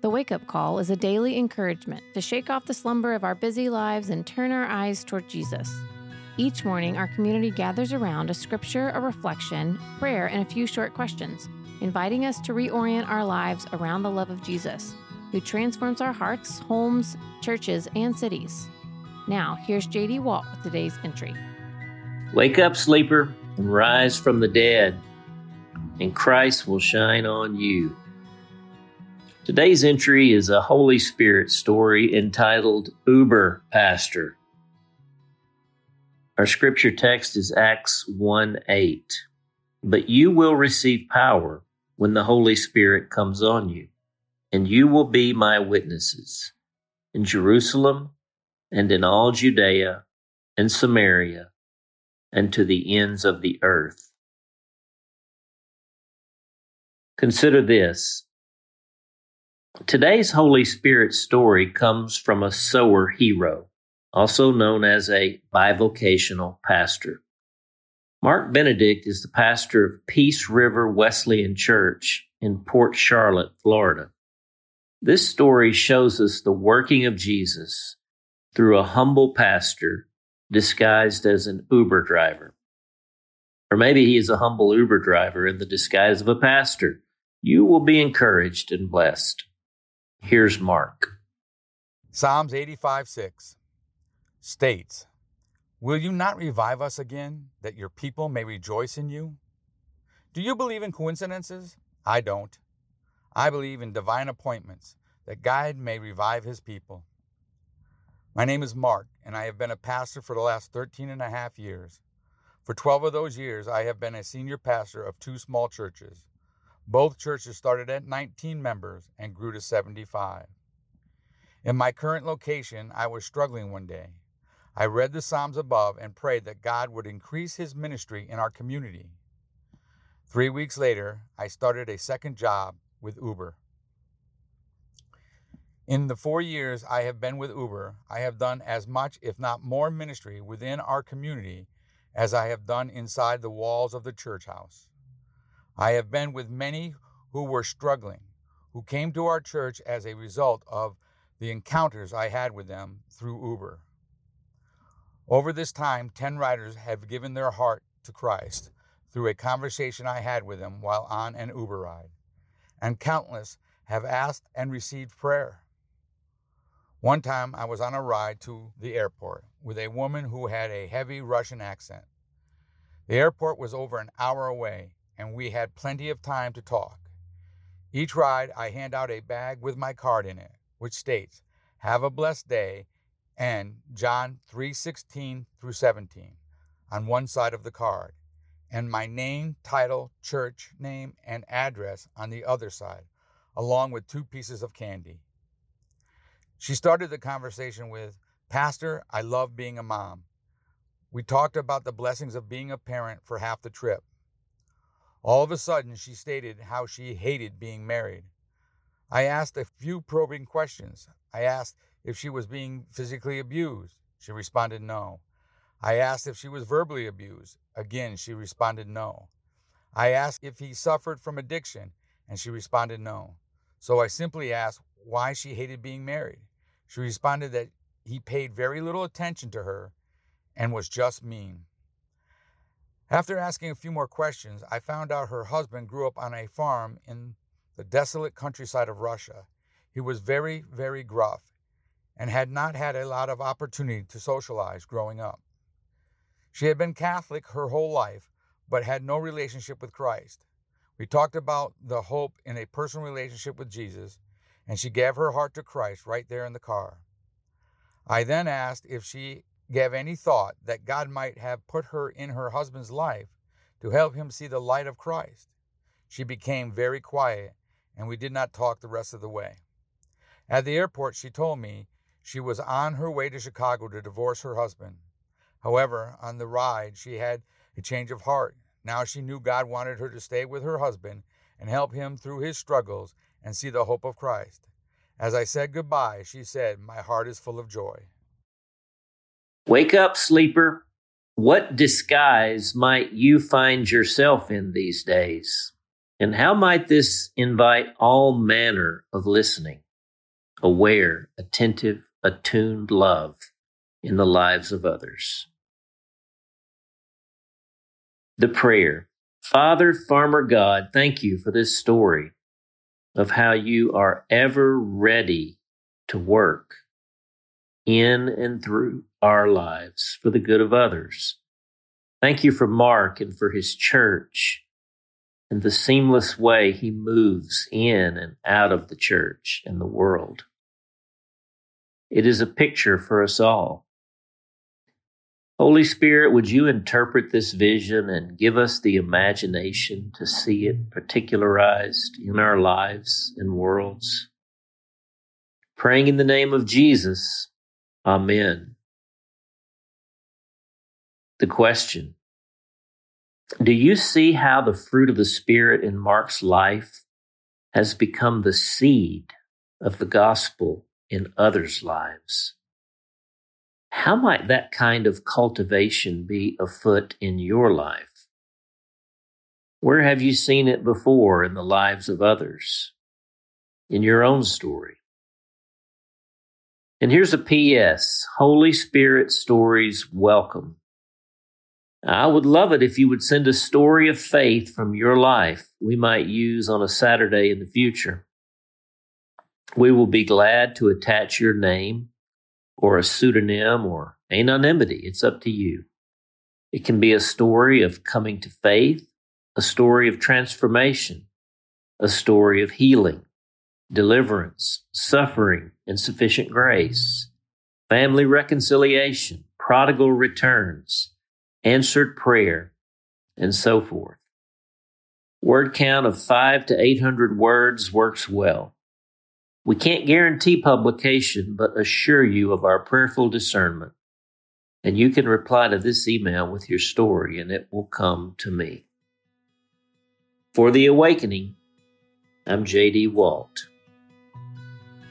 The Wake Up Call is a daily encouragement to shake off the slumber of our busy lives and turn our eyes toward Jesus. Each morning, our community gathers around a scripture, a reflection, prayer, and a few short questions, inviting us to reorient our lives around the love of Jesus, who transforms our hearts, homes, churches, and cities. Now, here's JD Walt with today's entry. Wake up, sleeper, and rise from the dead, and Christ will shine on you. Today's entry is a Holy Spirit story entitled Uber Pastor. Our scripture text is Acts 1 8. But you will receive power when the Holy Spirit comes on you, and you will be my witnesses in Jerusalem and in all Judea and Samaria and to the ends of the earth. Consider this. Today's Holy Spirit story comes from a sower hero, also known as a bivocational pastor. Mark Benedict is the pastor of Peace River Wesleyan Church in Port Charlotte, Florida. This story shows us the working of Jesus through a humble pastor disguised as an Uber driver. Or maybe he is a humble Uber driver in the disguise of a pastor. You will be encouraged and blessed. Here's Mark. Psalms 85 6 states, Will you not revive us again, that your people may rejoice in you? Do you believe in coincidences? I don't. I believe in divine appointments, that God may revive his people. My name is Mark, and I have been a pastor for the last 13 and a half years. For 12 of those years, I have been a senior pastor of two small churches. Both churches started at 19 members and grew to 75. In my current location, I was struggling one day. I read the Psalms above and prayed that God would increase his ministry in our community. Three weeks later, I started a second job with Uber. In the four years I have been with Uber, I have done as much, if not more, ministry within our community as I have done inside the walls of the church house. I have been with many who were struggling, who came to our church as a result of the encounters I had with them through Uber. Over this time, 10 riders have given their heart to Christ through a conversation I had with them while on an Uber ride, and countless have asked and received prayer. One time I was on a ride to the airport with a woman who had a heavy Russian accent. The airport was over an hour away, and we had plenty of time to talk. Each ride, I hand out a bag with my card in it, which states, Have a blessed day and John 3:16 through 17 on one side of the card and my name, title, church name and address on the other side along with two pieces of candy. She started the conversation with, "Pastor, I love being a mom." We talked about the blessings of being a parent for half the trip. All of a sudden, she stated how she hated being married. I asked a few probing questions. I asked if she was being physically abused. She responded no. I asked if she was verbally abused. Again, she responded no. I asked if he suffered from addiction, and she responded no. So I simply asked why she hated being married. She responded that he paid very little attention to her and was just mean. After asking a few more questions, I found out her husband grew up on a farm in the desolate countryside of Russia. He was very, very gruff and had not had a lot of opportunity to socialize growing up. She had been Catholic her whole life, but had no relationship with Christ. We talked about the hope in a personal relationship with Jesus, and she gave her heart to Christ right there in the car. I then asked if she gave any thought that God might have put her in her husband's life to help him see the light of Christ. She became very quiet, and we did not talk the rest of the way. At the airport, she told me she was on her way to Chicago to divorce her husband. However, on the ride, she had a change of heart. Now she knew God wanted her to stay with her husband and help him through his struggles and see the hope of Christ. As I said goodbye, she said, My heart is full of joy. Wake up, sleeper. What disguise might you find yourself in these days? And how might this invite all manner of listening? aware, attentive, attuned love in the lives of others. The prayer Father, Farmer God, thank you for this story of how you are ever ready to work in and through our lives for the good of others. Thank you for Mark and for his church and the seamless way he moves in and out of the church and the world. It is a picture for us all. Holy Spirit, would you interpret this vision and give us the imagination to see it particularized in our lives and worlds? Praying in the name of Jesus, Amen. The question Do you see how the fruit of the Spirit in Mark's life has become the seed of the gospel in others' lives? How might that kind of cultivation be afoot in your life? Where have you seen it before in the lives of others? In your own story? And here's a P.S. Holy Spirit stories welcome. I would love it if you would send a story of faith from your life we might use on a Saturday in the future. We will be glad to attach your name or a pseudonym or anonymity. It's up to you. It can be a story of coming to faith, a story of transformation, a story of healing, deliverance, suffering, and sufficient grace, family reconciliation, prodigal returns, answered prayer, and so forth. Word count of five to 800 words works well. We can't guarantee publication, but assure you of our prayerful discernment. And you can reply to this email with your story, and it will come to me. For the awakening, I'm J.D. Walt.